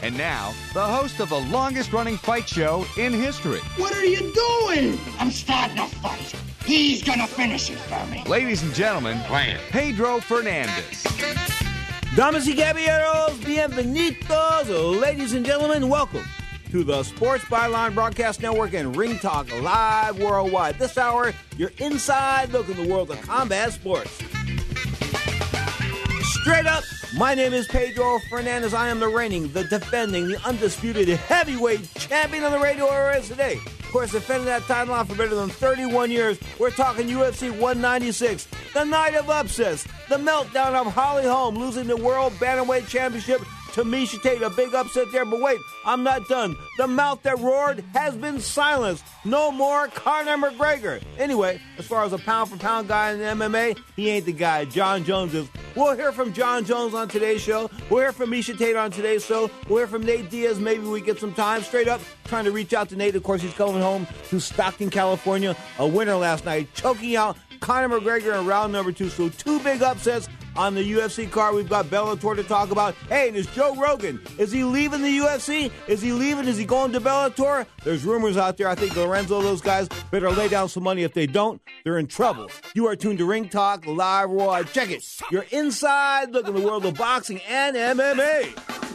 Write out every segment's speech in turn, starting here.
And now, the host of the longest running fight show in history. What are you doing? I'm starting a fight. He's gonna finish it for me. Ladies and gentlemen, Plan. Pedro Fernandez. Damas y caballeros, bienvenidos. Ladies and gentlemen, welcome to the Sports Byline Broadcast Network and Ring Talk Live Worldwide. This hour, your inside look in the world of combat sports. Straight up, my name is Pedro Fernandez. I am the reigning, the defending, the undisputed heavyweight champion on the radio era today. Of course, defending that title on for better than 31 years. We're talking UFC 196, the night of upsets, the meltdown of Holly Holm losing the World Bantamweight Championship to Miesha Tate. A big upset there, but wait, I'm not done. The mouth that roared has been silenced. No more Conor McGregor. Anyway, as far as a pound for pound guy in the MMA, he ain't the guy. Jon Jones is. We'll hear from Jon Jones on today's show. We'll hear from Miesha Tate on today's show. We'll hear from Nate Diaz. Maybe we get some time. Straight up, trying to reach out to Nate. Of course, he's coming home to Stockton, California. A winner last night, choking out Conor McGregor in round number two. So two big upsets on the UFC card. We've got Bellator to talk about. Hey, and it's Joe Rogan. Is he leaving the UFC? Is he leaving? Is he going to Bellator? There's rumors out there. I think Lorenzo, those guys better lay down some money. If they don't, they're in trouble. You are tuned to Ring Talk Live World. Check it. You're inside look in the world of boxing and MMA.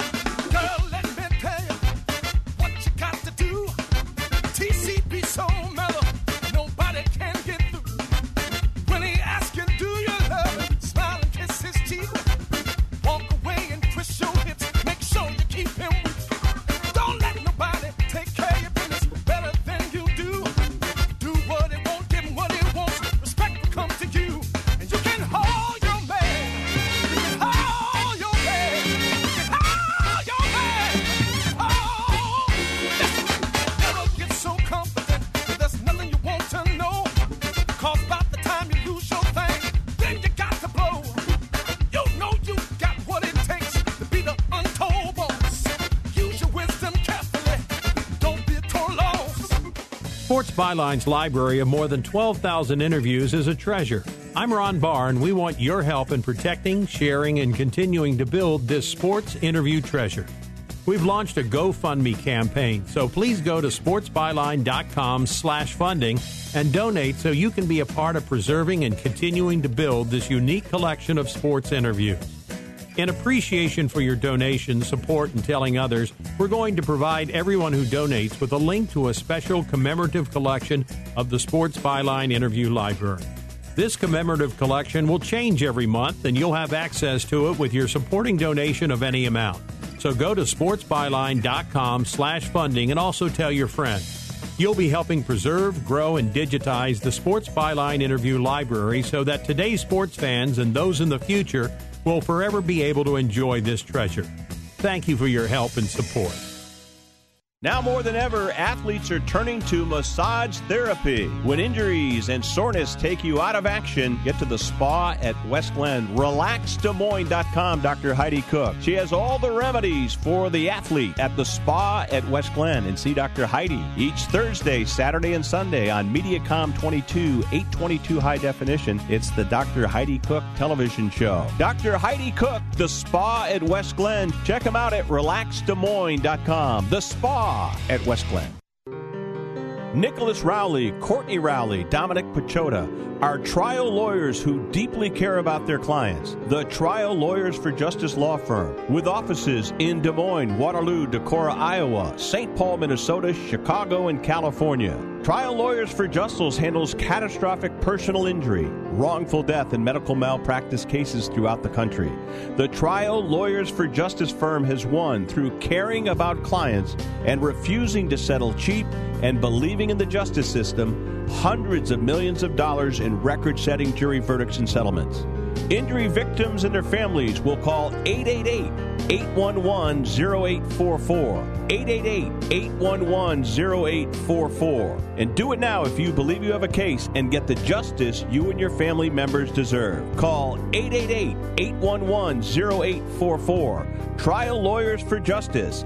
Byline's library of more than 12,000 interviews is a treasure. I'm Ron Barr, and we want your help in protecting, sharing, and continuing to build this sports interview treasure. We've launched a GoFundMe campaign, so please go to sportsbyline.com slash funding and donate so you can be a part of preserving and continuing to build this unique collection of sports interviews. In appreciation for your donation, support, and telling others, we're going to provide everyone who donates with a link to a special commemorative collection of the Sports Byline Interview Library. This commemorative collection will change every month, and you'll have access to it with your supporting donation of any amount. So go to sportsbyline.com slash funding and also tell your friends. You'll be helping preserve, grow, and digitize the Sports Byline Interview Library so that today's sports fans and those in the future will forever be able to enjoy this treasure. Thank you for your help and support. Now more than ever, athletes are turning to massage therapy. When injuries and soreness take you out of action, get to the spa at West Glen. RelaxDesMoines.com, Dr. Heidi Cook. She has all the remedies for the athlete at the spa at West Glen. And see Dr. Heidi each Thursday, Saturday, and Sunday on Mediacom 22, 822 high definition. It's the Dr. Heidi Cook television show. Dr. Heidi Cook, the spa at West Glen. Check them out at RelaxDesMoines.com. The spa at West Glen. Nicholas Rowley, Courtney Rowley, Dominic Pechota are trial lawyers who deeply care about their clients. The Trial Lawyers for Justice Law Firm, with offices in Des Moines, Waterloo, Decorah, Iowa, St. Paul, Minnesota, Chicago, and California. Trial Lawyers for Justice handles catastrophic personal injury, wrongful death, and medical malpractice cases throughout the country. The Trial Lawyers for Justice firm has won through caring about clients and refusing to settle cheap and believing in the justice system hundreds of millions of dollars in record setting jury verdicts and settlements. Injury victims and their families will call 888 811 0844. 888 811 0844. And do it now if you believe you have a case and get the justice you and your family members deserve. Call 888 811 0844. Trial Lawyers for Justice.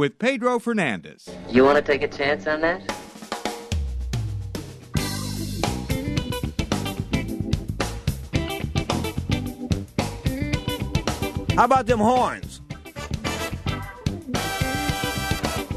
with Pedro Fernandez. You want to take a chance on that? How about them horns?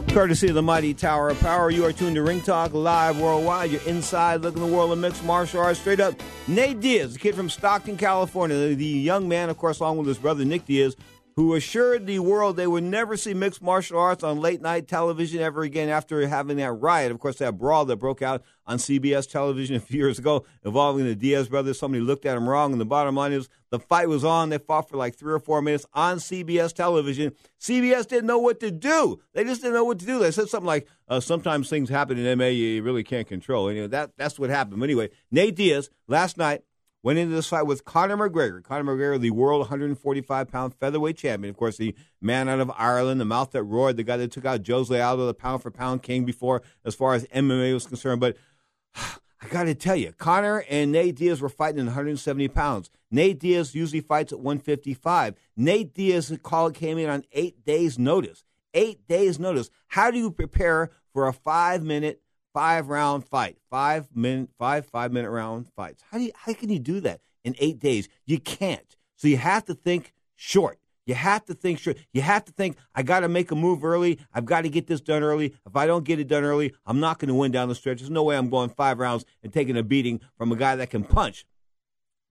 Courtesy of the mighty Tower of Power, you are tuned to Ring Talk live worldwide. You're inside looking at the world of mixed martial arts. Straight up, Nate Diaz, the kid from Stockton, California, the young man, of course, along with his brother Nick Diaz, who assured the world they would never see mixed martial arts on late night television ever again after having that riot. Of course, that brawl that broke out on CBS television a few years ago involving the Diaz brothers. Somebody looked at them wrong, and the bottom line is the fight was on. They fought for like three or four minutes on CBS television. CBS didn't know what to do. They just didn't know what to do. They said something like, uh, "Sometimes things happen in MA you really can't control." Know, that that's what happened. But anyway, Nate Diaz last night went into this fight with Conor McGregor. Conor McGregor, the world 145 pound featherweight champion. Of course, the man out of Ireland, the mouth that roared, the guy that took out Jose Aldo, the pound for pound king before, as far as MMA was concerned. But I got to tell you, Conor and Nate Diaz were fighting in 170 pounds. Nate Diaz usually fights at 155. Nate Diaz call came in on eight days' notice. Eight days' notice. How do you prepare for a five minute five round fight, five minute, five five minute round fights. How do you, how can you do that in eight days? You can't. So you have to think short. You have to think short. You have to think. I got to make a move early. I've got to get this done early. If I don't get it done early, I'm not going to win down the stretch. There's no way I'm going five rounds and taking a beating from a guy that can punch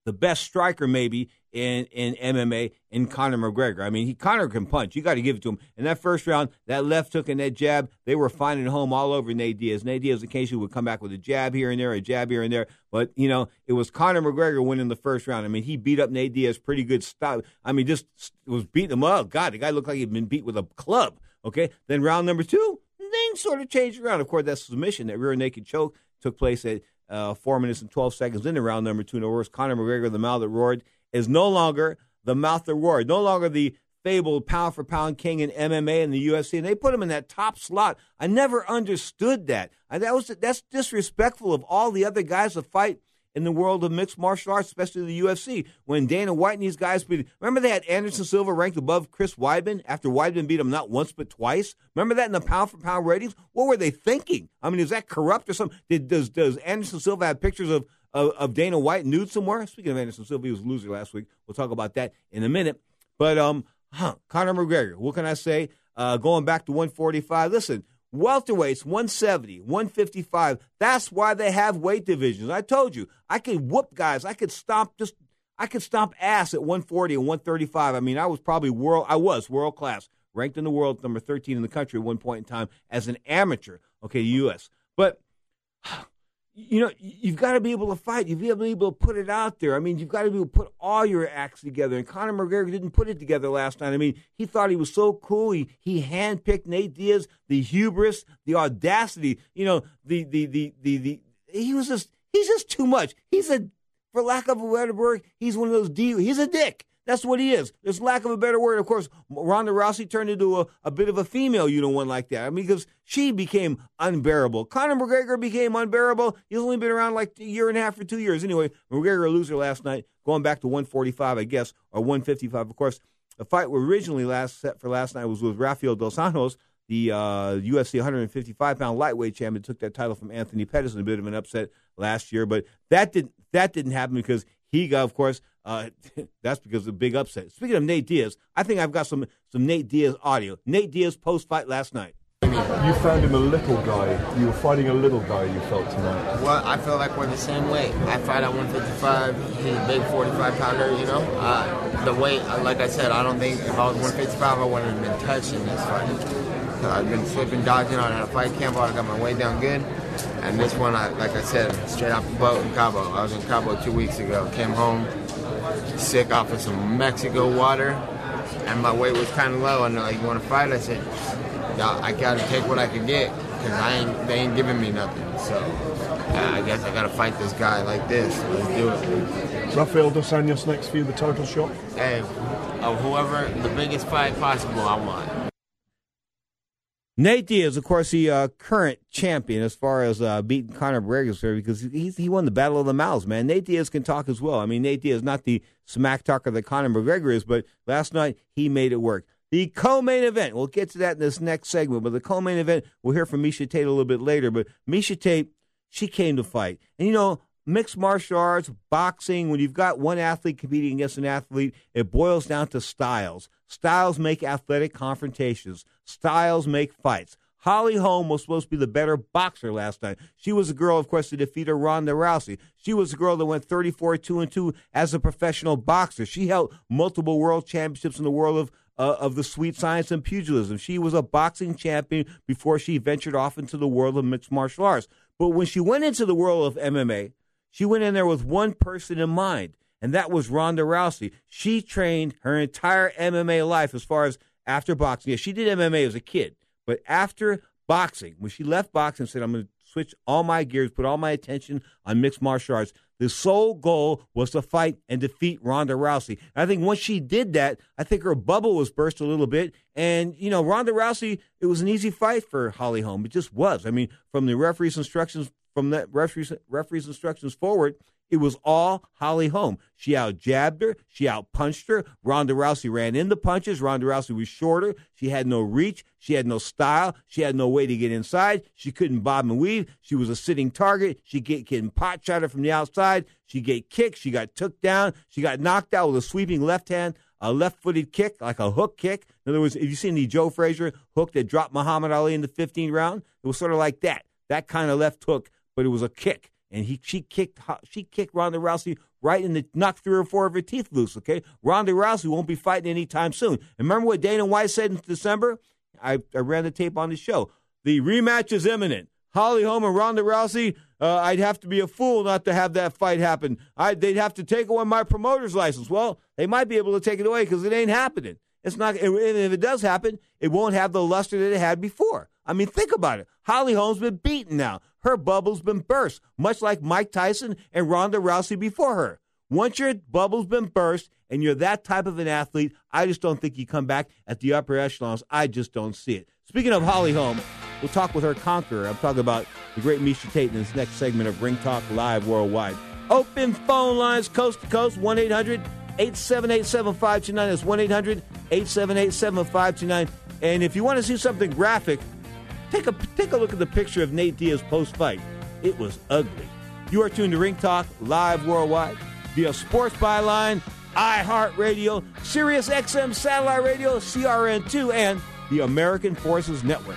the best striker maybe in, in MMA in Conor McGregor. I mean, he Conor can punch. You got to give it to him. In that first round, that left hook and that jab, they were finding home all over Nate Diaz. Nate Diaz occasionally would come back with a jab here and there, a jab here and there. But, you know, it was Conor McGregor winning the first round. I mean, he beat up Nate Diaz pretty good style. I mean, just was beating him up. God, the guy looked like he'd been beat with a club. Okay. Then round number two, things sort of changed around. Of course, that submission, that rear naked choke took place at uh, four minutes and 12 seconds into round number two. In other words, Conor McGregor, the mouth that roared, is no longer the mouth of roared, no longer the fabled pound for pound king in MMA and the UFC, and they put him in that top slot. I never understood that. And that was that's disrespectful of all the other guys that fight in the world of mixed martial arts, especially the UFC. When Dana White and these guys beat, remember they had Anderson Silva ranked above Chris Weidman after Weidman beat him not once but twice. Remember that in the pound for pound ratings? What were they thinking? I mean, is that corrupt or something? Did, does does Anderson Silva have pictures of, of, of Dana White nude somewhere? Speaking of Anderson Silva, he was a loser last week. We'll talk about that in a minute. But um, huh, Conor McGregor. What can I say? Uh, going back to 145. Listen, welterweights 170 155 that's why they have weight divisions i told you i could whoop guys i could stomp just i could stomp ass at 140 and 135 i mean i was probably world i was world class ranked in the world number 13 in the country at one point in time as an amateur okay us but you know, you've got to be able to fight. You've got to be able to put it out there. I mean, you've got to be able to put all your acts together. And Conor McGregor didn't put it together last night. I mean, he thought he was so cool. He he handpicked Nate Diaz, the hubris, the audacity. You know, the the the the, the he was just he's just too much. He's a, for lack of a better word, he's one of those D. He's a dick. That's what he is. There's lack of a better word. Of course, Ronda Rousey turned into a, a bit of a female you know one like that. I mean, because she became unbearable. Conor McGregor became unbearable. He's only been around like a year and a half or two years. Anyway, McGregor a loser last night, going back to 145, I guess, or 155. Of course, the fight originally last set for last night was with Rafael Dos Anjos, the uh, UFC 155 pound lightweight champion. Took that title from Anthony Pettis in a bit of an upset last year, but that didn't that didn't happen because he got, of course, uh, that's because of the big upset. Speaking of Nate Diaz, I think I've got some some Nate Diaz audio. Nate Diaz post fight last night. You found him a little guy. You were fighting a little guy. You felt tonight. Well, I feel like we're the same weight. I fight at 155. He's a big 45 pounder. You know, uh, the weight. uh, Like I said, I don't think if I was 155, I wouldn't have been touching this fight. I've been slipping, dodging on had a fight camp. I got my weight down good. And this one, I, like I said, straight off the boat in Cabo. I was in Cabo two weeks ago. Came home sick off of some Mexico water, and my weight was kind of low. And they're like, "You want to fight?" I said, "Yeah, I got to take what I can get because I ain't they ain't giving me nothing." So uh, I guess I got to fight this guy like this. Let's do it. Rafael dos Anjos next for you, the title shot. Hey, of whoever the biggest fight possible, I want. Nate Diaz, of course, the uh, current champion as far as uh, beating Conor McGregor because he, he won the Battle of the Mouths, man. Nate Diaz can talk as well. I mean, Nate Diaz not the smack talker that Conor McGregor is, but last night he made it work. The co-main event, we'll get to that in this next segment, but the co-main event, we'll hear from Miesha Tate a little bit later, but Miesha Tate, she came to fight. And, you know, mixed martial arts, boxing, when you've got one athlete competing against an athlete, it boils down to styles. Styles make athletic confrontations. Styles make fights. Holly Holm was supposed to be the better boxer last night. She was the girl, of course, that defeated Ronda Rousey. She was the girl that went 34 2 and 2 as a professional boxer. She held multiple world championships in the world of uh, of the sweet science and pugilism. She was a boxing champion before she ventured off into the world of mixed martial arts. But when she went into the world of MMA, she went in there with one person in mind, and that was Ronda Rousey. She trained her entire MMA life as far as after boxing. Yeah, she did MMA as a kid, but after boxing, when she left boxing and said, I'm going to switch all my gears, put all my attention on mixed martial arts, the sole goal was to fight and defeat Ronda Rousey. I think once she did that, I think her bubble was burst a little bit. And, you know, Ronda Rousey, it was an easy fight for Holly Holm. It just was. I mean, from the referee's instructions, from that referee's, referee's instructions forward, it was all Holly Holm. She out jabbed her. She out punched her. Ronda Rousey ran in the punches. Ronda Rousey was shorter. She had no reach. She had no style. She had no way to get inside. She couldn't bob and weave. She was a sitting target. She get getting pot shotted from the outside. She get kicked. She got took down. She got knocked out with a sweeping left hand, a left-footed kick, like a hook kick. In other words, if you seen the Joe Frazier hook that dropped Muhammad Ali in the 15th round, it was sort of like that. That kind of left hook, but it was a kick and he she kicked she kicked Ronda Rousey right in the knocked three or four of her teeth loose. Okay, Ronda Rousey won't be fighting anytime soon. And remember what Dana White said in December? I, I ran the tape on the show. The rematch is imminent. Holly Holm and Ronda Rousey. Uh, I'd have to be a fool not to have that fight happen. I, they'd have to take away my promoter's license. Well, they might be able to take it away because it ain't happening. It's not. And if it does happen, it won't have the luster that it had before. I mean, think about it. Holly Holm's been beaten now. Her bubble's been burst, much like Mike Tyson and Ronda Rousey before her. Once your bubble's been burst and you're that type of an athlete, I just don't think you come back at the upper echelons. I just don't see it. Speaking of Holly Holm, we'll talk with her conqueror. I'm talking about the great Miesha Tate in this next segment of Ring Talk Live Worldwide. Open phone lines coast to coast, 1 800 878 7529. That's 1 800 878 7529. And if you want to see something graphic, take a, take a look at the picture of Nate Diaz post fight. It was ugly. You are tuned to Ring Talk Live Worldwide via Sports Byline, iHeartRadio, Sirius XM Satellite Radio, CRN2, and the American Forces Network.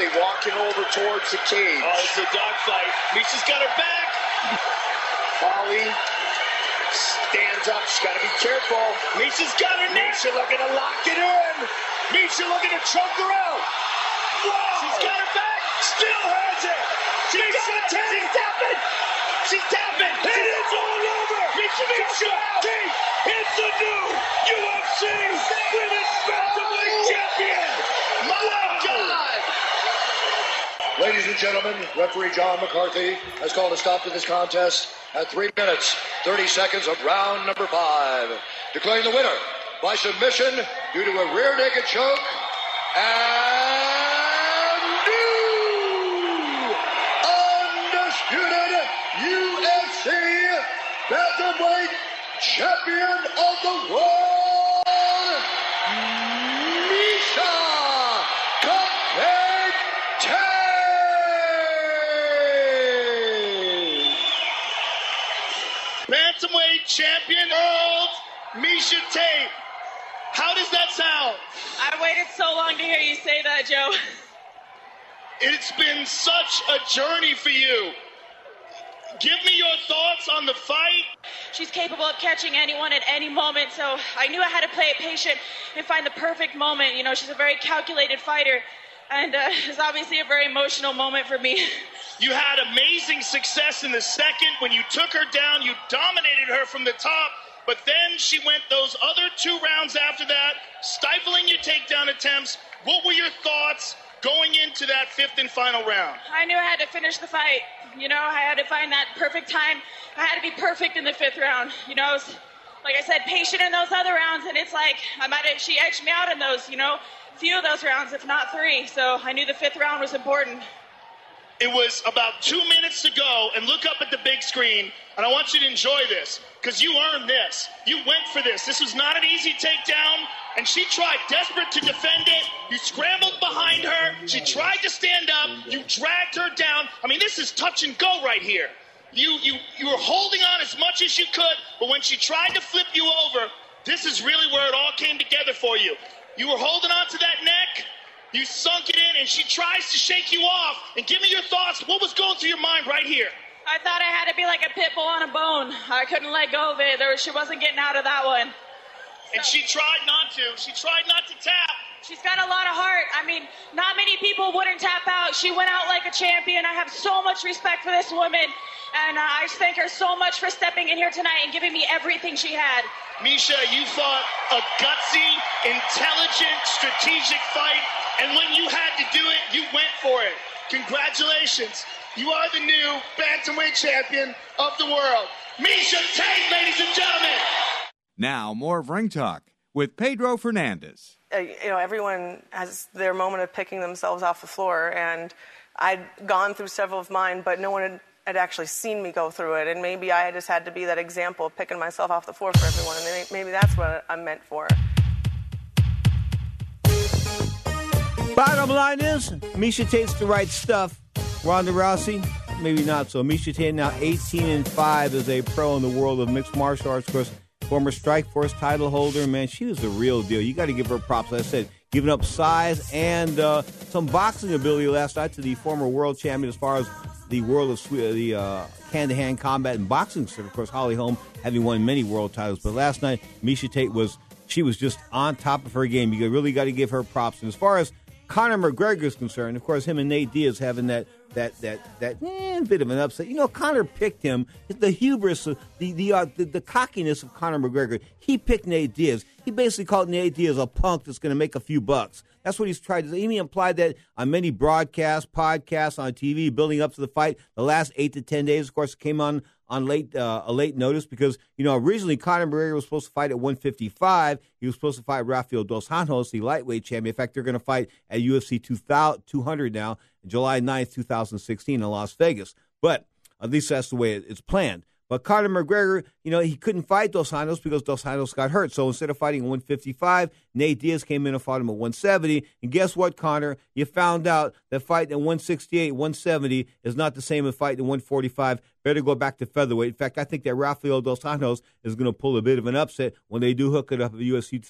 Walking over towards the cage. Oh, it's a dogfight. Miesha's got her back. Holly stands up. She's got to be careful. Miesha's got her neck. Miesha looking to lock it in. Miesha looking to choke her out. Whoa. She's got her back. Still has it. She Miesha got it. She's tapping. She's tapping. It is all over. Miesha, Miesha. T is the new UFC Women's Bantamweight oh, Champion. My God. Ladies and gentlemen, referee John McCarthy has called a stop to this contest at 3 minutes, 30 seconds of round number 5. Declaring the winner by submission due to a rear naked choke and new undisputed UFC Bantamweight Champion of the World, Miesha Kapente. Bantamweight champion world, Miesha Tate. How does that sound? I waited so long to hear you say that, Joe. It's been such a journey for you. Give me your thoughts on the fight. She's capable of catching anyone at any moment, so I knew I had to play it patient and find the perfect moment. You know, she's a very calculated fighter, and uh, it's obviously a very emotional moment for me. You had amazing success in the second. When you took her down, you dominated her from the top. But then she went those other two rounds after that, stifling your takedown attempts. What were your thoughts going into that fifth and final round? I knew I had to finish the fight. You know, I had to find that perfect time. I had to be perfect in the fifth round. You know, was, like I said, patient in those other rounds, and it's like I might have, she edged me out in those, you know, few of those rounds, if not three. So I knew the fifth round was important. It was about two minutes to go, and look up at the big screen, and I want you to enjoy this, because you earned this. You went for this. This was not an easy takedown, and she tried, desperate to defend it. You scrambled behind her. She tried to stand up. You dragged her down. I mean, this is touch and go right here. You, you, you were holding on as much as you could, but when she tried to flip you over, this is really where it all came together for you. You were holding on to that neck. You sunk it in, and she tries to shake you off. And give me your thoughts. What was going through your mind right here? I thought I had to be like a pit bull on a bone. I couldn't let go of it. There was, she wasn't getting out of that one. And she tried not to. She tried not to tap. She's got a lot of heart. I mean, not many people wouldn't tap out. She went out like a champion. I have so much respect for this woman. And uh, I just thank her so much for stepping in here tonight and giving me everything she had. Miesha, you fought a gutsy, intelligent, strategic fight, and when you had to do it, you went for it. Congratulations. You are the new bantamweight champion of the world. Miesha Tate, ladies and gentlemen. Now, more of Ring Talk with Pedro Fernandez. Uh, you know, everyone has their moment of picking themselves off the floor, and I'd gone through several of mine, but no one had, had actually seen me go through it, and maybe I just had to be that example of picking myself off the floor for everyone, and maybe that's what I'm meant for. Bottom line is, Miesha Tate's the right stuff. Ronda Rousey, maybe not so. Miesha Tate now 18 and 5 as a pro in the world of mixed martial arts. Of course, former Strikeforce title holder. Man, she was the real deal. You got to give her props. As I said, giving up size and uh, some boxing ability last night to the former world champion as far as the world of the uh, hand-to-hand combat and boxing. Of course, Holly Holm having won many world titles. But last night, Miesha Tate was she was just on top of her game. You really got to give her props. And as far as Conor McGregor is concerned, of course, him and Nate Diaz having that that that that eh, bit of an upset. You know, Conor picked him. The hubris, the the, uh, the the cockiness of Conor McGregor. He picked Nate Diaz. He basically called Nate Diaz a punk that's going to make a few bucks. That's what he's tried to. He implied that on many broadcasts, podcasts, on TV, building up to the fight. The last eight to ten days, of course, came on on late uh, a late notice because you know originally Conor McGregor was supposed to fight at 155. He was supposed to fight Rafael dos Anjos, the lightweight champion. In fact, they're going to fight at UFC 200 now, July 9th, 2016 in Las Vegas. But at least that's the way it's planned. But Conor McGregor, you know, he couldn't fight Dos Anjos because Dos Anjos got hurt. So instead of fighting at 155, Nate Diaz came in and fought him at 170. And guess what, Conor? You found out that fighting at 168, 170 is not the same as fighting at 145. Better go back to featherweight. In fact, I think that Rafael Dos Anjos is going to pull a bit of an upset when they do hook it up at UFC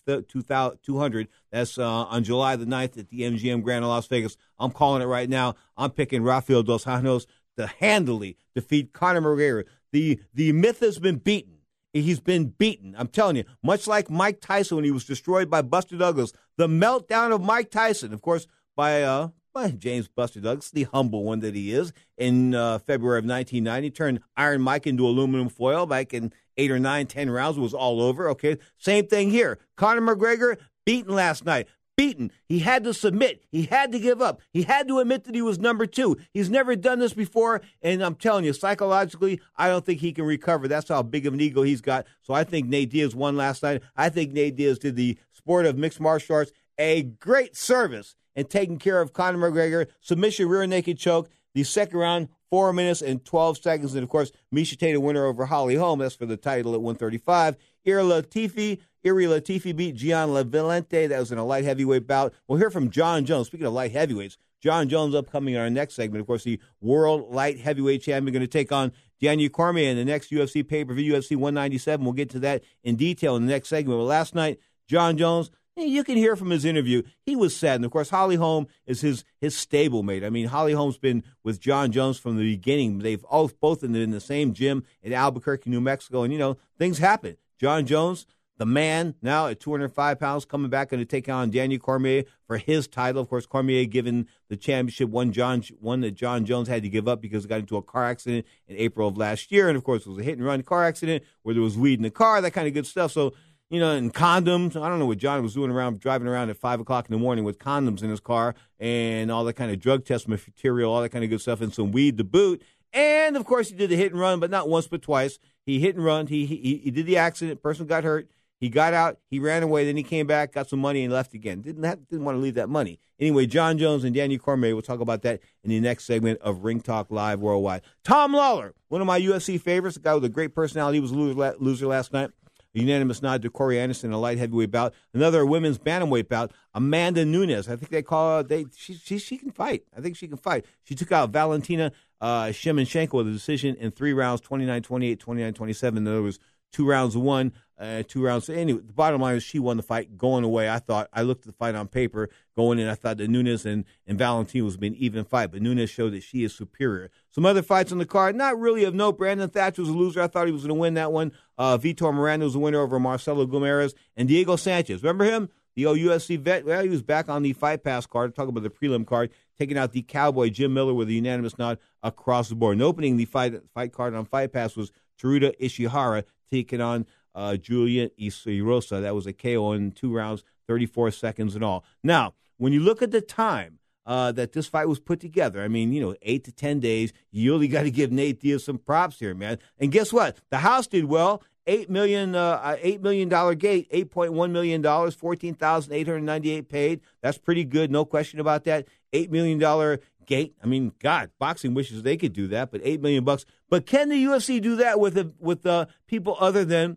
200. That's uh, on July the 9th at the MGM Grand in Las Vegas. I'm calling it right now. I'm picking Rafael Dos Anjos to handily defeat Conor McGregor. The the myth has been beaten. He's been beaten. I'm telling you, much like Mike Tyson when he was destroyed by Buster Douglas. The meltdown of Mike Tyson, of course, by uh by James Buster Douglas, the humble one that he is, in uh, February of 1990, turned Iron Mike into aluminum foil back in eight or nine, ten rounds. Was all over. Okay, same thing here. Conor McGregor beaten last night beaten. He had to submit. He had to give up. He had to admit that he was number two. He's never done this before, and I'm telling you, psychologically, I don't think he can recover. That's how big of an ego he's got. So I think Nate Diaz won last night. I think Nate Diaz did the sport of mixed martial arts a great service in taking care of Conor McGregor. Submission, rear naked choke. The second round, four minutes and 12 seconds. And of course, Miesha Tate, a winner over Holly Holm. That's for the title at 135. Ilir Latifi, Ilir Latifi beat Gian Villante. That was in a light heavyweight bout. We'll hear from Jon Jones. Speaking of light heavyweights, Jon Jones upcoming in our next segment. Of course, the world light heavyweight champion going to take on Daniel Cormier in the next UFC pay per view, UFC 197. We'll get to that in detail in the next segment. But last night, Jon Jones, eh, you can hear from his interview. He was sad. And of course, Holly Holm is his his stablemate. I mean, Holly Holm's been with Jon Jones from the beginning. They've both in the same gym in Albuquerque, New Mexico. And, you know, things happen. Jon Jones, the man, now at 205 pounds, coming back and to take on Daniel Cormier for his title. Of course, Cormier given the championship, one Jon one that Jon Jones had to give up because he got into a car accident in April of last year, and of course, it was a hit and run car accident where there was weed in the car, that kind of good stuff. So. You know, and condoms. I don't know what Jon was doing around, driving around at five o'clock in the morning with condoms in his car and all that kind of drug test material, all that kind of good stuff, and some weed to boot. And of course, he did the hit and run, but not once but twice. He hit and run. He he, he did the accident. Person got hurt. He got out. He ran away. Then he came back, got some money, and left again. Didn't have, didn't want to leave that money. Anyway, Jon Jones and Daniel Cormier. We'll talk about that in the next segment of Ring Talk Live Worldwide. Tom Lawlor, one of my UFC favorites, a guy with a great personality, was a loser, loser last night. A unanimous nod to Corey Anderson in a light heavyweight bout. Another women's bantamweight bout. Amanda Nunes. I think they call her. They she she, she can fight. I think she can fight. She took out Valentina uh, Shevchenko with a decision in three rounds, 29-28, 29-27. In other words, two rounds one, uh, two rounds. Anyway, the bottom line is she won the fight going away. I thought I looked at the fight on paper going in. I thought that Nunes and and Valentina was an even fight, but Nunes showed that she is superior. Some other fights on the card, not really of note. Brandon Thatcher was a loser. I thought he was going to win that one. Uh, Vitor Miranda was a winner over Marcelo Guimaraes and Diego Sanchez. Remember him? the OUSC vet, well, he was back on the Fight Pass card. Talk about the prelim card, taking out the Cowboy Jim Miller with a unanimous nod across the board. And opening the fight fight card on Fight Pass was Teruto Ishihara taking on uh, Julian Erosa. That was a KO in two rounds, 34 seconds in all. Now, when you look at the time uh, that this fight was put together, I mean, you know, eight to 10 days, you really got to give Nate Diaz some props here, man. And guess what? The house did well. Eight million, uh, eight million dollar gate, eight point one million dollars, fourteen thousand eight hundred ninety eight paid. That's pretty good, no question about that. Eight million dollar gate. I mean, God, boxing wishes they could do that, but eight million bucks. But can the UFC do that with with uh, people other than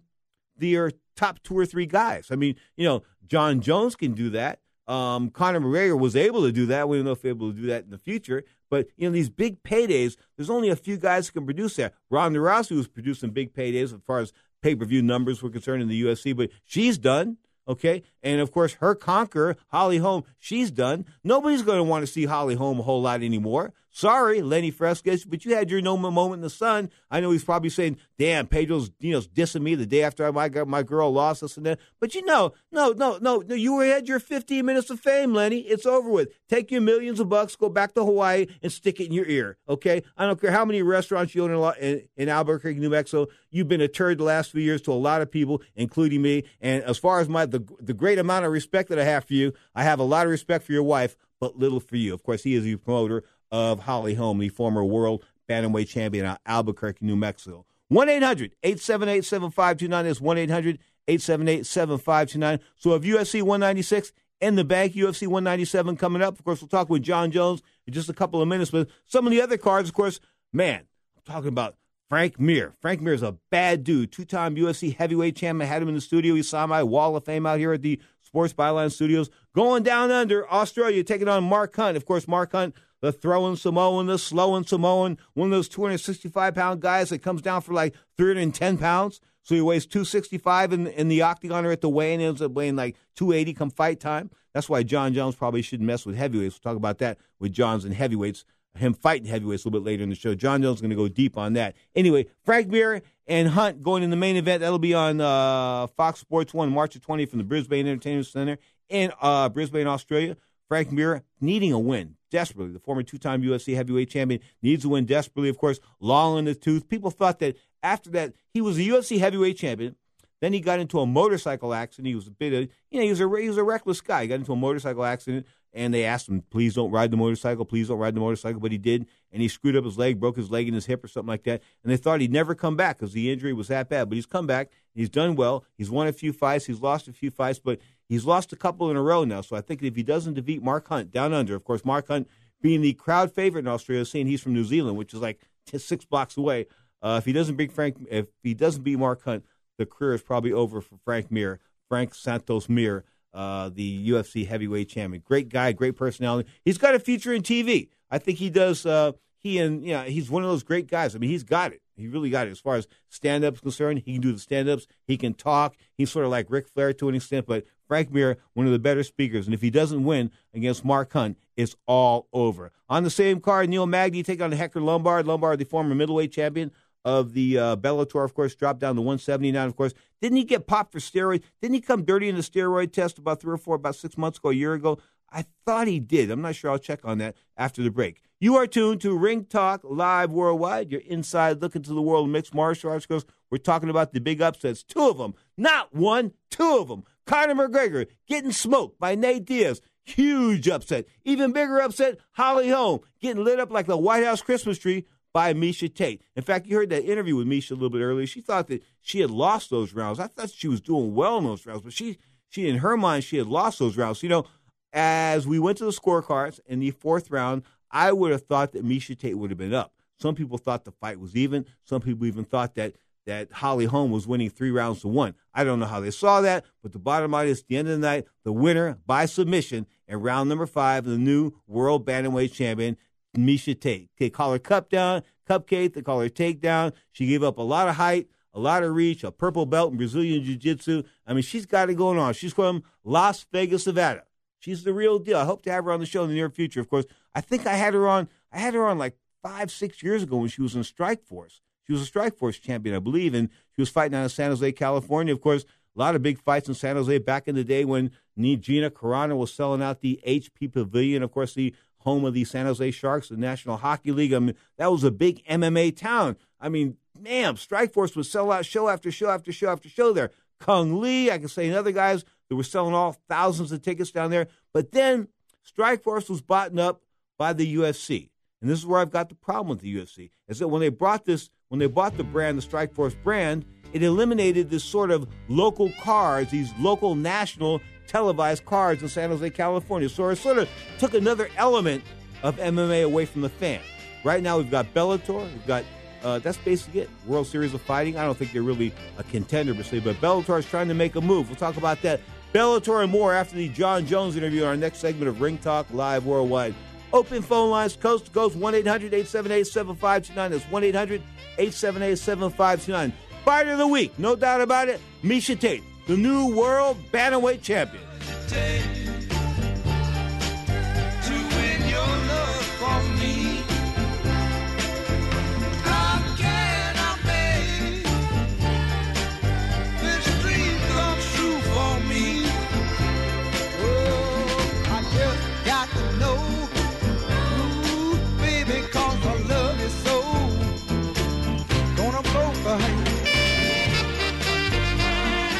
their top two or three guys? I mean, you know, Jon Jones can do that. Um, Conor McGregor was able to do that. We don't know if be able to do that in the future. But you know, these big paydays, there's only a few guys who can produce that. Ronda Rousey was producing big paydays as far as pay per view numbers were concerned in the UFC, but she's done. Okay, and of course her conqueror Holly Holm, she's done. Nobody's going to want to see Holly Holm a whole lot anymore. Sorry, Lenny Fresquez, but you had your moment in the sun. I know he's probably saying, "Damn, Pedro's you know dissing me the day after my my girl lost us and that." But you know, no, no, no, no. You had your 15 minutes of fame, Lenny. It's over with. Take your millions of bucks, go back to Hawaii, and stick it in your ear. Okay, I don't care how many restaurants you own in, in Albuquerque, New Mexico. You've been a turd the last few years to a lot of people, including me. And as far as my the the great amount of respect that I have for you, I have a lot of respect for your wife, but little for you. Of course, he is your promoter of Holly Holm, the former world bantamweight champion out Albuquerque, New Mexico. 1 800 878 7529 is 1 800 878 7529. So if UFC 196 in the bank, UFC 197 coming up. Of course, we'll talk with Jon Jones in just a couple of minutes. But some of the other cards, of course, man, I'm talking about Frank Mir. Frank Mir is a bad dude, two time UFC heavyweight champion. I had him in the studio. He saw my wall of fame out here at the Sports Byline Studios. Going down under Australia, taking on Mark Hunt. Of course, Mark Hunt the throwing Samoan, the slowing Samoan, one of those 265 pound guys that comes down for like 310 pounds. So he weighs 265 in, in the octagon or at the weigh and ends up weighing like 280 come fight time. That's why Jon Jones probably shouldn't mess with heavyweights. We'll talk about that with Jon's and heavyweights, him fighting heavyweights a little bit later in the show. Jon Jones is going to go deep on that. Anyway, Frank Mir and Hunt going in the main event. That'll be on uh, Fox Sports 1, March the 20th from the Brisbane Entertainment Center in uh, Brisbane, Australia. Frank Mir needing a win desperately. The former two time UFC heavyweight champion needs to win desperately, of course, long in the tooth. People thought that after that, he was a UFC heavyweight champion. Then he got into a motorcycle accident. He was a bit of, you know, he was a, he was a reckless guy. He got into a motorcycle accident, and they asked him, please don't ride the motorcycle, please don't ride the motorcycle. But he did, and he screwed up his leg, broke his leg and his hip or something like that. And they thought he'd never come back because the injury was that bad. But he's come back. He's done well. He's won a few fights. He's lost a few fights, but he's lost a couple in a row now. So I think if he doesn't defeat Mark Hunt down under, of course, Mark Hunt being the crowd favorite in Australia, saying he's from New Zealand, which is like six blocks away. Uh, if he doesn't beat Frank, if he doesn't beat Mark Hunt, the career is probably over for Frank Mir, Frank Santos Mir, uh, the UFC heavyweight champion. Great guy, great personality. He's got a future in TV. I think he does. Uh, he and you know, he's one of those great guys. I mean, he's got it. He really got it. As far as stand ups concerned, he can do the stand ups. He can talk. He's sort of like Ric Flair to an extent, but Frank Mir, one of the better speakers. And if he doesn't win against Mark Hunt, it's all over. On the same card, Neil Magny take on Hector Lombard. Lombard, the former middleweight champion of the uh, Bellator, of course, dropped down to 179, of course. Didn't he get popped for steroids? Didn't he come dirty in the steroid test about three or four, about six months ago, a year ago? I thought he did. I'm not sure. I'll check on that after the break. You are tuned to Ring Talk Live Worldwide. You're inside looking to the world of mixed martial arts. We're talking about the big upsets. Two of them, not one, two of them. Conor McGregor getting smoked by Nate Diaz. Huge upset. Even bigger upset, Holly Holm getting lit up like the White House Christmas tree by Miesha Tate. In fact, you heard that interview with Miesha a little bit earlier. She thought that she had lost those rounds. I thought she was doing well in those rounds, but she, she in her mind, she had lost those rounds. You know, as we went to the scorecards in the fourth round, I would have thought that Miesha Tate would have been up. Some people thought the fight was even. Some people even thought that that Holly Holm was winning three rounds to one. I don't know how they saw that, but the bottom line is, at the end of the night, the winner by submission in round number five, the new world bantamweight champion, Miesha Tate. They call her cup down, cupcake. They call her takedown. She gave up a lot of height, a lot of reach, a purple belt in Brazilian Jiu Jitsu. I mean, she's got it going on. She's from Las Vegas, Nevada. She's the real deal. I hope to have her on the show in the near future. Of course, I think I had her on. I had her on like five, six years ago when she was in Strikeforce. She was a Strikeforce champion, I believe, and she was fighting out of San Jose, California. Of course, A lot of big fights in San Jose back in the day when Gina Carano was selling out the HP Pavilion, of course, the home of the San Jose Sharks, the National Hockey League. I mean, that was a big MMA town. I mean, man, Strikeforce would sell out show after show after show after show there. Cung Le, I can say, and other guys that were selling off thousands of tickets down there. But then Strikeforce was bought up by the UFC. And this is where I've got the problem with the UFC, is that when they brought this, when they bought the brand, the Strikeforce brand, it eliminated this sort of local cards, these local national televised cards in San Jose, California. So it sort of took another element of MMA away from the fan. Right now we've got Bellator, we've got uh, that's basically it. World Series of Fighting. I don't think they're really a contender per but Bellator is trying to make a move. We'll talk about that. Bellator and more after the Jon Jones interview in our next segment of Ring Talk Live Worldwide. Open phone lines coast to coast 1 800 878 7529. That's 1 800 878 7529. Fighter of the week, no doubt about it, Miesha Tate, the new world bantamweight champion.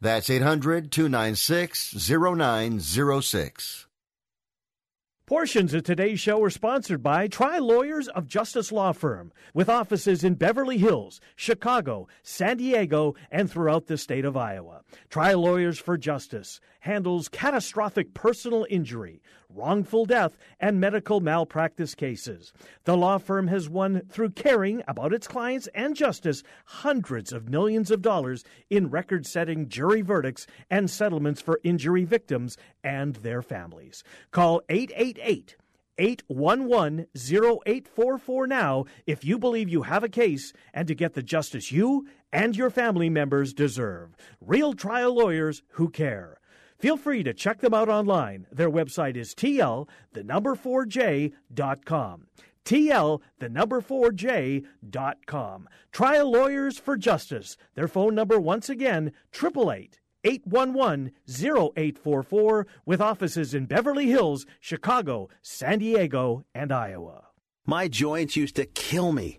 That's 800 296 0906. Portions of today's show are sponsored by Trial Lawyers of Justice Law Firm, with offices in Beverly Hills, Chicago, San Diego, and throughout the state of Iowa. Trial Lawyers for Justice handles catastrophic personal injury, wrongful death, and medical malpractice cases. The law firm has won through caring about its clients and justice hundreds of millions of dollars in record setting jury verdicts and settlements for injury victims and their families. Call 888 811 0844 now if you believe you have a case and to get the justice you and your family members deserve. Real trial lawyers who care. Feel free to check them out online. Their website is TL, the number 4J.com. TL, the number 4J.com. Trial Lawyers for Justice. Their phone number, once again, 888 811 0844, with offices in Beverly Hills, Chicago, San Diego, and Iowa. My joints used to kill me.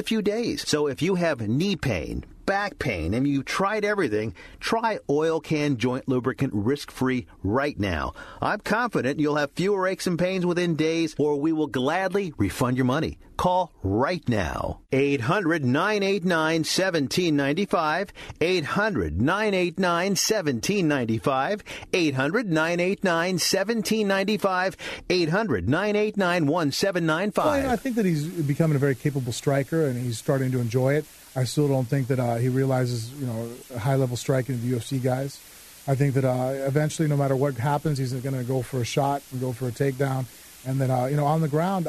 a few days. So if you have knee pain, back pain, and you've tried everything, try Oil Can Joint Lubricant risk free right now. I'm confident you'll have fewer aches and pains within days, or we will gladly refund your money. Call right now. 800 989 1795. 800 989 1795. 800 989 1795. 800 989 1795. Well, you know, I think that he's becoming a very capable striker and he's starting to enjoy it. I still don't think that uh, he realizes, you know, high level striking of the UFC guys. I think that uh, eventually, no matter what happens, he's going to go for a shot and go for a takedown. And then, uh, you know, on the ground,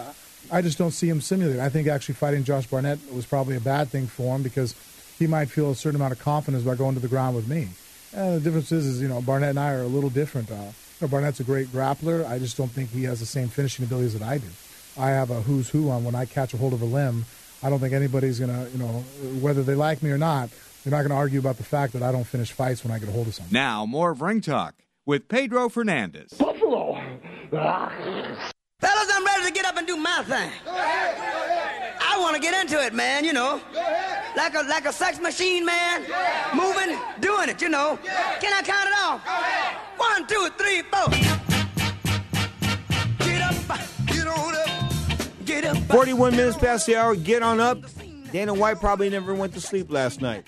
I just don't see him simulating. I think actually fighting Josh Barnett was probably a bad thing for him because he might feel a certain amount of confidence by going to the ground with me. And the difference is, is you know, Barnett and I are a little different. Uh, know, Barnett's a great grappler. I just don't think he has the same finishing abilities that I do. I have a who's who on when I catch a hold of a limb. I don't think anybody's gonna, you know, whether they like me or not, they're not gonna argue about the fact that I don't finish fights when I get a hold of something. Now, more of Ring Talk with Pedro Fernandez. Buffalo. Fellas, I'm ready to get up and do my thing. I want to get into it, man, you know. Like a like a sex machine, man. Moving, doing it, you know. Can I count it off? One, two, three, four. 41 minutes past the hour. Get on up. Dana White probably never went to sleep last night.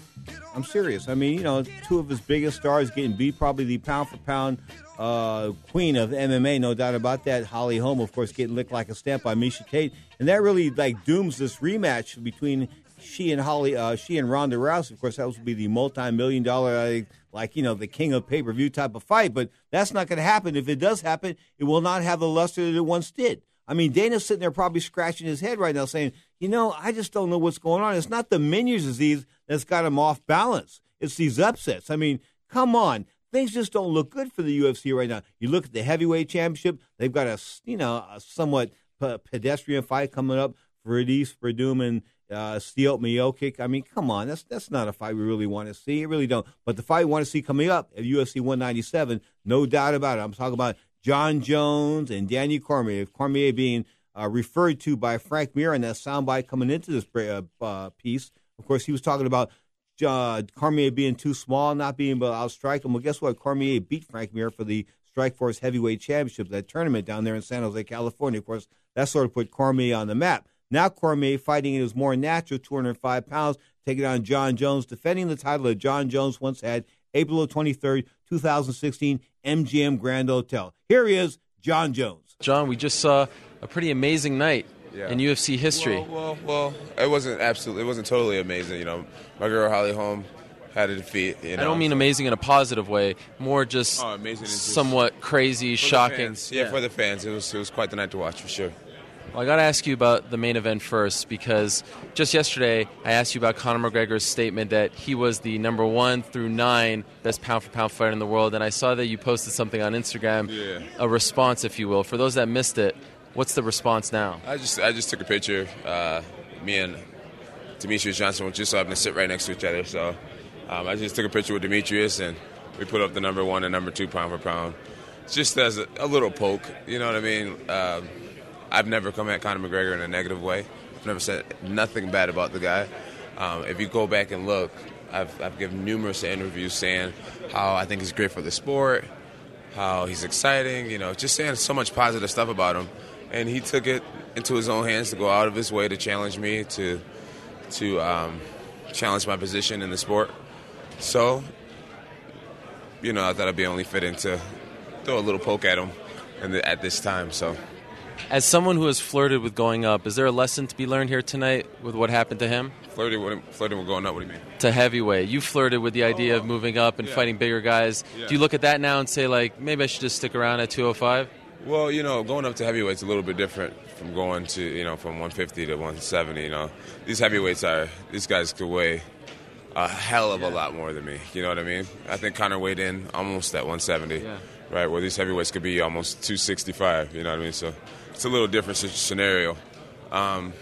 I'm serious. I mean, you know, two of his biggest stars getting beat, probably the pound for pound uh, queen of MMA, no doubt about that. Holly Holm, of course, getting licked like a stamp by Miesha Tate, and that really like dooms this rematch between she and Holly, uh, she and Ronda Rousey. Of course, that would be the multi-million dollar, uh, like you know, the king of pay-per-view type of fight. But that's not going to happen. If it does happen, it will not have the luster that it once did. I mean, Dana's sitting there probably scratching his head right now, saying, "You know, I just don't know what's going on. It's not the Meniere's disease that's got him off balance. It's these upsets. I mean, come on." Things just don't look good for the UFC right now. You look at the heavyweight championship; they've got a you know a somewhat p- pedestrian fight coming up for Edis Werdum and uh, Stipe Miocic. I mean, come on, that's that's not a fight we really want to see. You really don't. But the fight we want to see coming up at UFC 197, no doubt about it. I'm talking about Jon Jones and Daniel Cormier. Cormier being uh, referred to by Frank Mir in that soundbite coming into this uh, piece. Of course, he was talking about uh, Cormier being too small, not being able to outstrike him. Well, guess what? Cormier beat Frank Mir for the Strikeforce Heavyweight Championship, that tournament down there in San Jose, California. Of course, that sort of put Cormier on the map. Now Cormier fighting in his more natural 205 pounds, taking on Jon Jones, defending the title that Jon Jones once had, April 23rd, 2016, MGM Grand Hotel. Here he is, Jon Jones. Jon, we just saw a pretty amazing night Yeah. in UFC history. Well, well, well, it wasn't absolutely, it wasn't totally amazing. You know, my girl Holly Holm had a defeat. You know, I don't mean amazing in a positive way, more just Oh, amazing is just- somewhat crazy, For shocking. fans. Yeah, for the fans, it was it was quite the night to watch for sure. Well, I got to ask you about the main event first because just yesterday I asked you about Conor McGregor's statement that he was the number one through nine best pound for pound fighter in the world, and I saw that you posted something on Instagram, Yeah. a response, if you will. For those that missed it, what's the response now? I just I just took a picture. Uh, me and Demetrious Johnson just so happened to sit right next to each other. So um, I just took a picture with Demetrious and we put up the number one and number two pound for pound, just as a, a little poke. You know what I mean? Um, I've never come at Conor McGregor in a negative way. I've never said nothing bad about the guy. Um, if you go back and look, I've, I've given numerous interviews saying how I think he's great for the sport, how he's exciting, you know, just saying so much positive stuff about him. And he took it into his own hands to go out of his way to challenge me, to to um, challenge my position in the sport. So, you know, I thought it'd be only fitting to throw a little poke at him the, at this time. So, As someone who has flirted with going up, is there a lesson to be learned here tonight with what happened to him? flirting with, flirting with going up, what do you mean? To heavyweight, you flirted with the idea of moving up and yeah. fighting bigger guys. Yeah. Do you look at that now and say, like, maybe I should just stick around at 205? Well, you know, going up to heavyweight's a little bit different from going to, you know, from 150 to 170. You know, these heavyweights are these guys could weigh a hell of a lot more than me. You know what I mean? I think Conor weighed in almost at 170, Yeah. right? Where these heavyweights could be almost 265. You know what I mean? So it's a little different scenario. Um,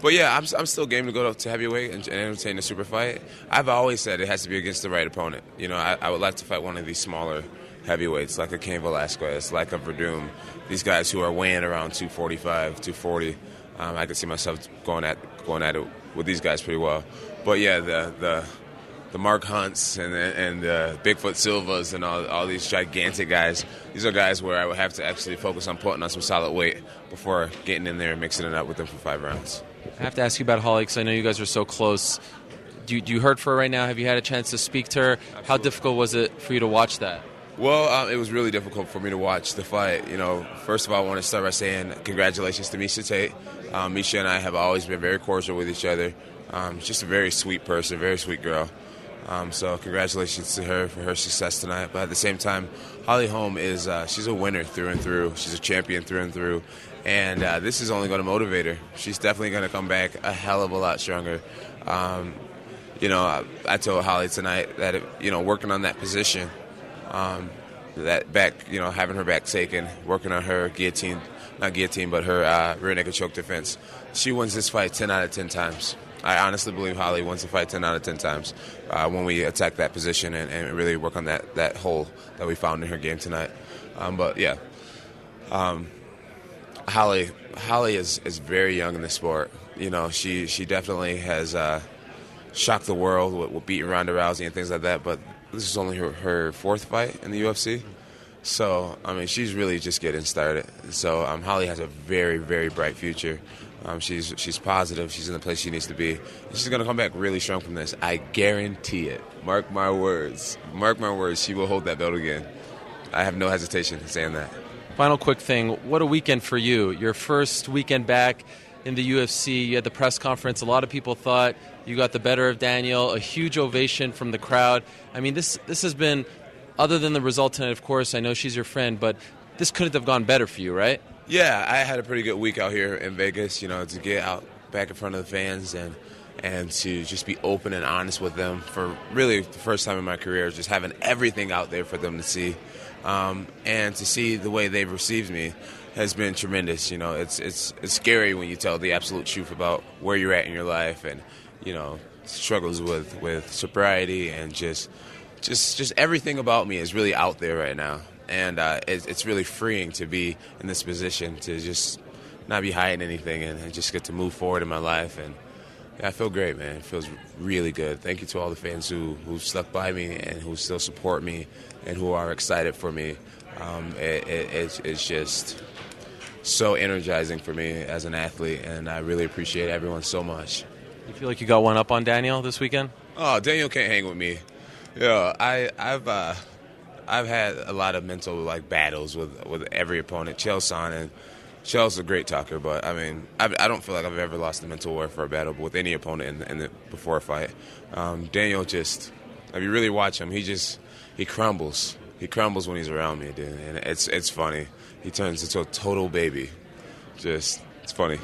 but yeah, I'm, I'm still game to go to heavyweight and, and entertain a super fight. I've always said it has to be against the right opponent. You know, I, I would like to fight one of these smaller heavyweights, like a Cain Velasquez, like a Werdum. These guys who are weighing around 245, 240. Um, I could see myself going at going at it with these guys pretty well. But yeah, the the the Mark Hunts and and uh, Bigfoot Silvas and all, all these gigantic guys. These are guys where I would have to actually focus on putting on some solid weight before getting in there and mixing it up with them for five rounds. I have to ask you about Holly because I know you guys are so close. Do you, do you hurt for her right now? Have you had a chance to speak to her? How difficult was it for you to watch that? Well, um, it was really difficult for me to watch the fight. You know, first of all, I want to start by saying congratulations to Miesha Tate. Um, Miesha and I have always been very cordial with each other. Um, she's just a very sweet person, very sweet girl. Um, so congratulations to her for her success tonight. But at the same time, Holly Holm is uh, she's a winner through and through. She's a champion through and through. And uh, this is only going to motivate her. She's definitely going to come back a hell of a lot stronger. Um, you know, I, I told Holly tonight that, it, you know, working on that position, um, that back, you know, having her back taken, working on her guillotine, not guillotine, but her uh, rear naked choke defense. She wins this fight 10 out of 10 times. I honestly believe Holly wins the fight 10 out of 10 times uh, when we attack that position and, and, really work on that, that hole that we found in her game tonight. Um, but yeah, um, Holly Holly is, is very young in the sport. You know, she she definitely has uh, shocked the world with, with, beating Ronda Rousey and things like that. But this is only her, her fourth fight in the UFC. So I mean, she's really just getting started. So um, Holly has a very very bright future. Um, she's she's positive. She's in the place she needs to be. She's going to come back really strong from this. I guarantee it. Mark my words. Mark my words. She will hold that belt again. I have no hesitation in saying that. Final quick thing. What a weekend for you. Your first weekend back in the UFC. You had the press conference. A lot of people thought you got the better of Daniel. A huge ovation from the crowd. I mean, this this has been, other than the result tonight, of course. I know she's your friend, but this couldn't have gone better for you, right? Yeah, I had a pretty good week out here in Vegas. You know, to get out back in front of the fans and and to just be open and honest with them for really the first time in my career, just having everything out there for them to see um, and to see the way they've received me has been tremendous. You know, it's it's it's scary when you tell the absolute truth about where you're at in your life and you know struggles with with sobriety and just just just everything about me is really out there right now, and uh, it's, it's really freeing to be in this position to just not be hiding anything and, and just get to move forward in my life and. Yeah, I feel great, man. It feels really good. Thank you to all the fans who who stuck by me and who still support me and who are excited for me. Um, it, it, it's, it's just so energizing for me as an athlete, and I really appreciate everyone so much. You feel like you got one up on Daniel this weekend? Oh, Daniel can't hang with me. Yeah, I, I've uh, I've had a lot of mental like battles with with every opponent. Chael Sonnen, Chael's a great talker, but I mean, I, I, don't feel like I've ever lost a mental war for a battle with any opponent in the, in the before a fight. Um, Daniel just, if you really watch him, he just he crumbles. He crumbles when he's around me, dude. And it's it's funny. He turns into a total baby. Just it's funny.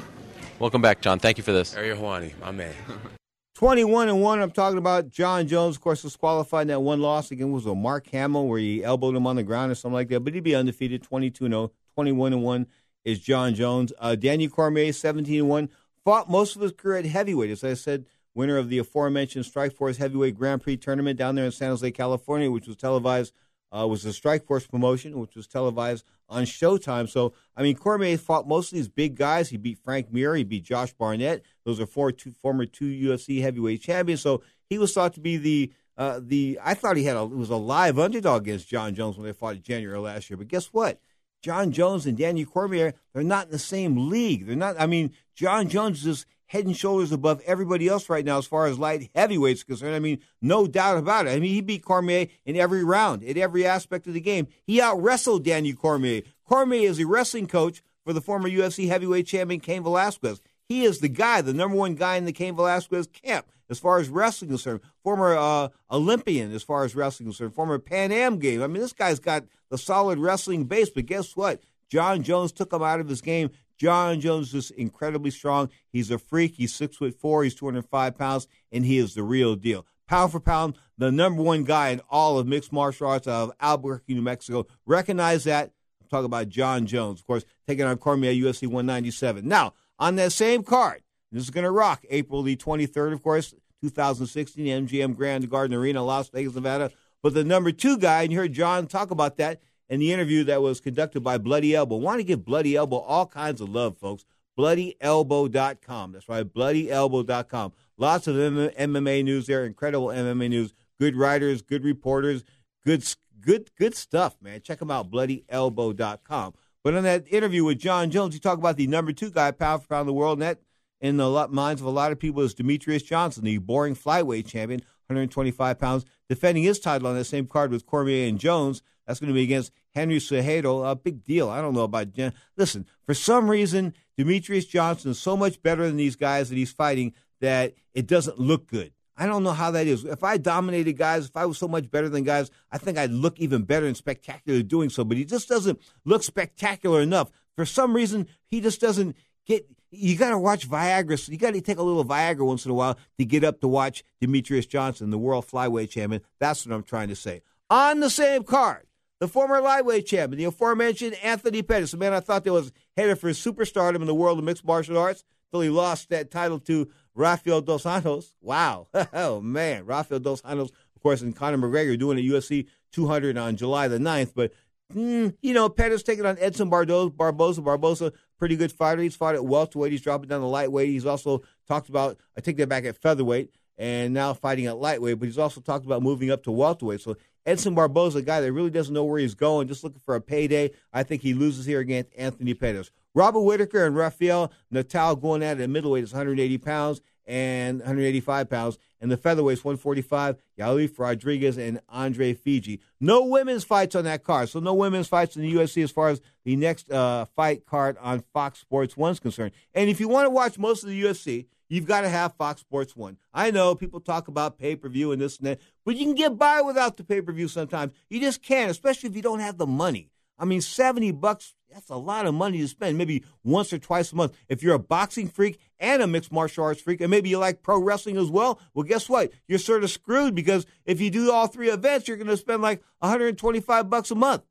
Welcome back, Jon. Thank you for this. Ariel Helwani, my man. 21 and 1. I'm talking about Jon Jones, of course, disqualified in that one loss again was a Matt Hamill where he elbowed him on the ground or something like that. But he'd be undefeated 22 0. 21 and 1 is Jon Jones. Uh, Daniel Cormier, 17 and 1. Fought most of his career at heavyweight. As I said, winner of the aforementioned Strikeforce Heavyweight Grand Prix tournament down there in San Jose, California, which was televised, uh, was a Strikeforce promotion, which was televised on Showtime. So, I mean, Cormier fought most of these big guys. He beat Frank Mir, he beat Josh Barnett. Those are four two, former two UFC heavyweight champions. So he was thought to be the uh, the. I thought he had a was a live underdog against Jon Jones when they fought in January last year. But guess what? Jon Jones and Daniel Cormier, they're not in the same league. They're not. I mean, Jon Jones is head and shoulders above everybody else right now as far as light heavyweights concerned. I mean, no doubt about it. I mean, he beat Cormier in every round, in every aspect of the game. He out wrestled Daniel Cormier. Cormier is a wrestling coach for the former UFC heavyweight champion Cain Velasquez. He is the guy, the number one guy in the Cain Velasquez camp as far as wrestling is concerned. Former uh, Olympian as far as wrestling is concerned. Former Pan Am game. I mean, this guy's got the solid wrestling base. But guess what? Jon Jones took him out of his game. Jon Jones is incredibly strong. He's a freak. He's six foot four. He's 205 pounds, and he is the real deal. Pound for pound, the number one guy in all of mixed martial arts out of Albuquerque, New Mexico. Recognize that. I'm talking about Jon Jones, of course, taking on Cormier UFC 197. Now, on that same card, this is going to rock April the 23rd, of course, 2016, MGM Grand Garden Arena, Las Vegas, Nevada. But the number two guy, and you heard Jon talk about that, in the interview that was conducted by Bloody Elbow. Want to give Bloody Elbow all kinds of love, folks. BloodyElbow.com. That's right, BloodyElbow.com. Lots of MMA news there, incredible MMA news. Good writers, good reporters, good good good stuff, man. Check them out, BloodyElbow.com. But in that interview with Jon Jones, he talked about the number two guy, pound for pound in the world, and that in the minds of a lot of people is Demetrious Johnson, the boring flyweight champion, 125 pounds, defending his title on the same card with Cormier and Jones. That's going to be against Henry Cejudo. A big deal. I don't know about. Jen. Listen, for some reason, Demetrious Johnson is so much better than these guys that he's fighting that it doesn't look good. I don't know how that is. If I dominated guys, if I was so much better than guys, I think I'd look even better and spectacular doing so. But he just doesn't look spectacular enough. For some reason, he just doesn't get. You got to watch Viagra. You got to take a little Viagra once in a while to get up to watch Demetrious Johnson, the world flyweight champion. That's what I'm trying to say. On the same card, the former lightweight champion, the aforementioned Anthony Pettis, a man I thought that was headed for superstardom in the world of mixed martial arts, until he lost that title to Rafael Dos Anjos. Wow. oh, man. Rafael Dos Anjos, of course, and Conor McGregor doing a UFC 200 on July the 9th. But, mm, you know, Pettis taking on Edson Barboza. Barboza. Barboza, pretty good fighter. He's fought at welterweight. He's dropping down to lightweight. He's also talked about, I take that back, at featherweight and now fighting at lightweight. But he's also talked about moving up to welterweight. So Edson Barboza, a guy that really doesn't know where he's going, just looking for a payday. I think he loses here against Anthony Pettis. Robert Whitaker and Rafael Natal going at it at middleweight is 180 pounds and 185 pounds. And the featherweights 145, Yair Rodriguez and Andre Fili. No women's fights on that card. So no women's fights in the UFC as far as the next uh, fight card on Fox Sports 1 is concerned. And if you want to watch most of the UFC, you've got to have Fox Sports 1. I know people talk about pay per view and this and that, but you can get by without the pay per view sometimes. You just can't, especially if you don't have the money. I mean, 70 bucks, that's a lot of money to spend, maybe once or twice a month. If you're a boxing freak and a mixed martial arts freak, and maybe you like pro wrestling as well, well, guess what? You're sort of screwed because if you do all three events, you're going to spend like 125 bucks a month.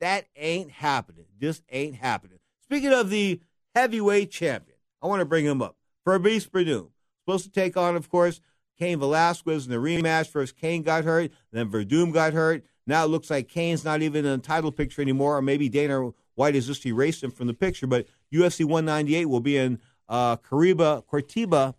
That ain't happening. This ain't happening. Speaking of the heavyweight champion, I want to bring him up. Fabrice Werdum. Supposed to take on, of course, Cain Velasquez in the rematch. First, Cain got hurt, then Werdum got hurt. Now it looks like Cain's not even in the title picture anymore, or maybe Dana White has just erased him from the picture. But UFC 198 will be in uh, Cariba, Curitiba,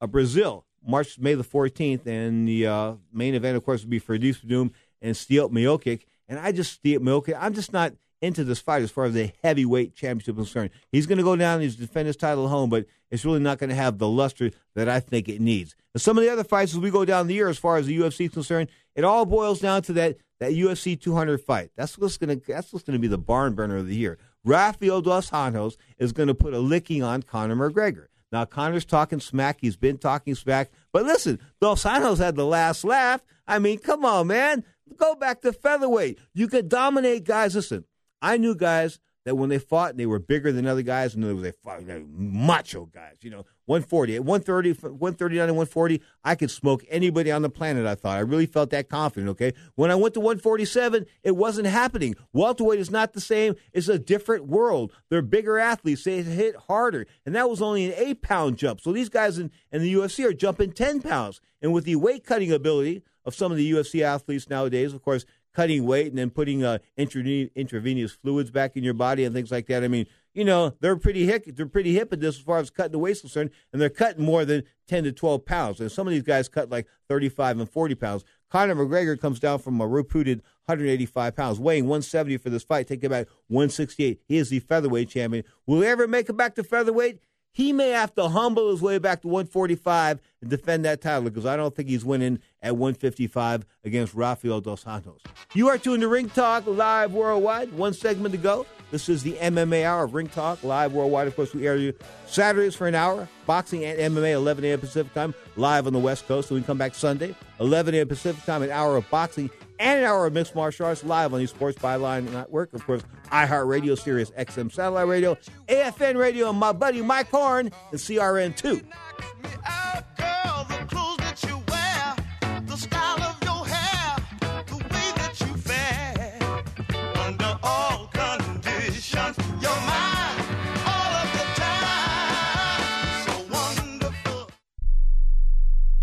uh, Brazil, March May the 14th, and the uh, main event, of course, will be Fabrice Werdum and Stipe Miocic. And I just Stipe Miocic, I'm just not into this fight as far as the heavyweight championship is concerned. He's going to go down he's defend his title home, but it's really not going to have the luster that I think it needs. And some of the other fights as we go down the year, as far as the UFC is concerned, it all boils down to that that UFC 200 fight. That's what's going to that's what's going to be the barn burner of the year. Rafael dos Anjos is going to put a licking on Conor McGregor. Now Conor's talking smack. He's been talking smack, but listen, dos Anjos had the last laugh. I mean, come on, man. Go back to featherweight. You could dominate guys. Listen, I knew guys that when they fought, they were bigger than other guys, and they fought you know, macho guys. You know, 140, at 130, 139 and 140, I could smoke anybody on the planet. I thought I really felt that confident. Okay, when I went to 147, it wasn't happening. Welterweight is not the same. It's a different world. They're bigger athletes. They hit harder, and that was only an eight pound jump. So these guys in, in the UFC are jumping 10 pounds, and with the weight cutting ability of some of the UFC athletes nowadays, of course, cutting weight and then putting uh, intravenous fluids back in your body and things like that. I mean, you know, they're pretty hip. They're pretty hip at this as far as cutting the waist is concerned, and they're cutting more than ten to twelve pounds. And some of these guys cut like thirty-five and forty pounds. Conor McGregor comes down from a reputed 185 pounds, weighing 170 for this fight, taking back 168. He is the featherweight champion. Will he ever make it back to featherweight? He may have to humble his way back to 145 and defend that title because I don't think he's winning at 155 against Rafael Dos Santos. You are tuned to Ring Talk live worldwide. One segment to go. This is the MMA hour of Ring Talk live worldwide. Of course, we air you Saturdays for an hour, boxing and MMA, 11 a.m. Pacific time, live on the West Coast. So we come back Sunday, 11 a.m. Pacific time, an hour of boxing and an hour of mixed martial arts live on the Sports Byline Network. Of course, iHeartRadio, Sirius XM Satellite Radio, AFN Radio, and my buddy Mike Horn, and CRN2.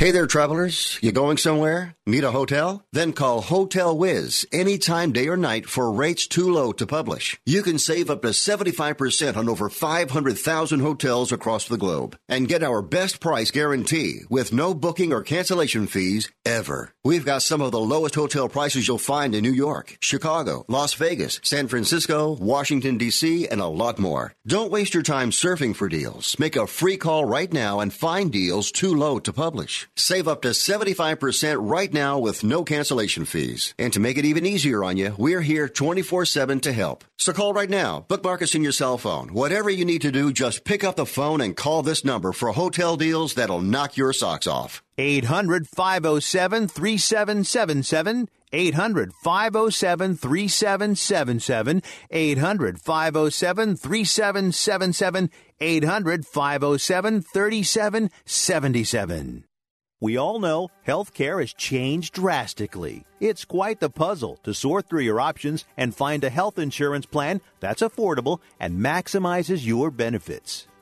Hey there, travelers. You going somewhere? Need a hotel? Then call Hotel Wiz anytime, day or night, for rates too low to publish. You can save up to 75% on over 500,000 hotels across the globe and get our best price guarantee with no booking or cancellation fees ever. We've got some of the lowest hotel prices you'll find in New York, Chicago, Las Vegas, San Francisco, Washington, D.C., and a lot more. Don't waste your time surfing for deals. Make a free call right now and find deals too low to publish. Save up to 75% right now with no cancellation fees. And to make it even easier on you, we're here 24 7 to help. So call right now. Bookmark us in your cell phone. Whatever you need to do, just pick up the phone and call this number for hotel deals that'll knock your socks off. 800 507 3777. 800 507 3777. 800 507 3777. 800 507 3777. We all know healthcare has changed drastically. It's quite the puzzle to sort through your options and find a health insurance plan that's affordable and maximizes your benefits.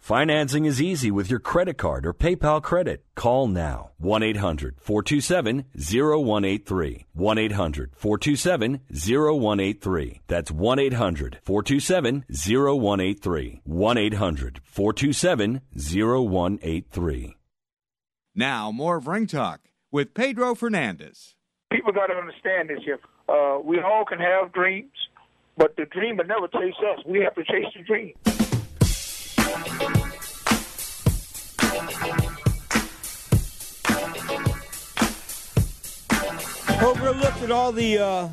Financing is easy with your credit card or PayPal credit. Call now 1 800 427 0183. 1 800 427 0183. That's 1 800 427 0183. 1 800 427 0183. Now, more of Ring Talk with Pedro Fernandez. People got to understand this here. Uh, we all can have dreams, but the dream will never chase us. We have to chase the dream. Overlooked at all the uh,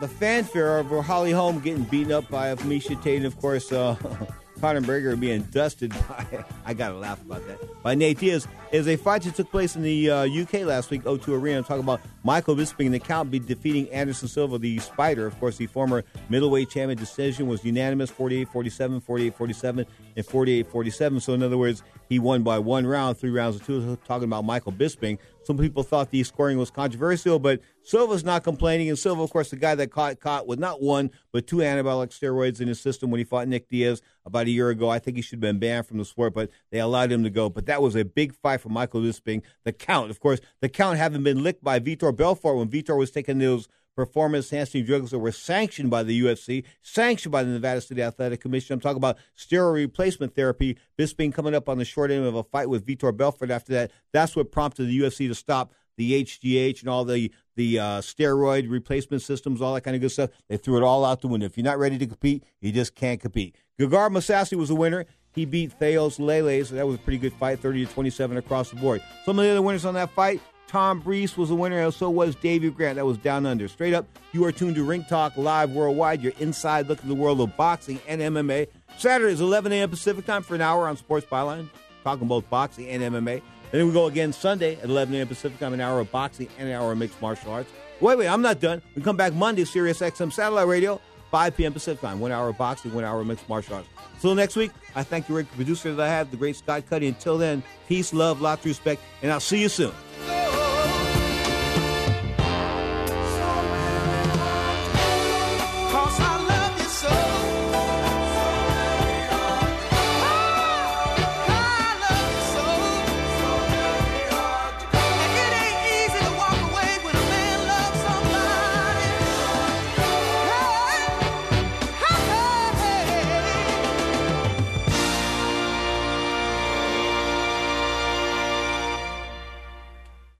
the fanfare of Holly Holm getting beaten up by Miesha Tate, and of course, uh, McGregor being dusted by, I gotta laugh about that, by Nate Diaz, is a fight that took place in the uh, UK last week, O2 Arena. I'm talking about Michael Bisping and the count be defeating Anderson Silva, the Spider. Of course, the former middleweight champion decision was unanimous 48 47, 48 47, and 48 47. So, in other words, he won by one round, three rounds of two. Talking about Michael Bisping. Some people thought the scoring was controversial, but Silva's not complaining. And Silva, of course, the guy that caught caught with not one but two anabolic steroids in his system when he fought Nick Diaz about a year ago. I think he should have been banned from the sport, but they allowed him to go. But that was a big fight for Michael Bisping. The count, of course, the count having been licked by Vitor Belfort when Vitor was taking those performance enhancing drugs that were sanctioned by the UFC, sanctioned by the Nevada State Athletic Commission. I'm talking about steroid replacement therapy. Bisping coming up on the short end of a fight with Vitor Belfort after that. That's what prompted the UFC to stop the HGH and all the the uh, steroid replacement systems, all that kind of good stuff. They threw it all out the window. If you're not ready to compete, you just can't compete. Gegard Mousasi was the winner. He beat Thales Leites, so that was a pretty good fight, 30 to 27 across the board. Some of the other winners on that fight, Tom Breese was the winner, and so was Davey Grant. That was down under. Straight up, you are tuned to Ring Talk Live Worldwide, your inside look at the world of boxing and MMA. Saturday is 11 a.m. Pacific time for an hour on Sports Byline, talking both boxing and MMA. Then we go again Sunday at 11 a.m. Pacific time, an hour of boxing and an hour of mixed martial arts. Wait, wait, I'm not done. We come back Monday, Sirius XM Satellite Radio, 5 p.m. Pacific time. One hour of boxing, one hour of mixed martial arts. Until next week, I thank the great producer that I have, the great Scott Cuddy. Until then, peace, love, lots of respect, and I'll see you soon.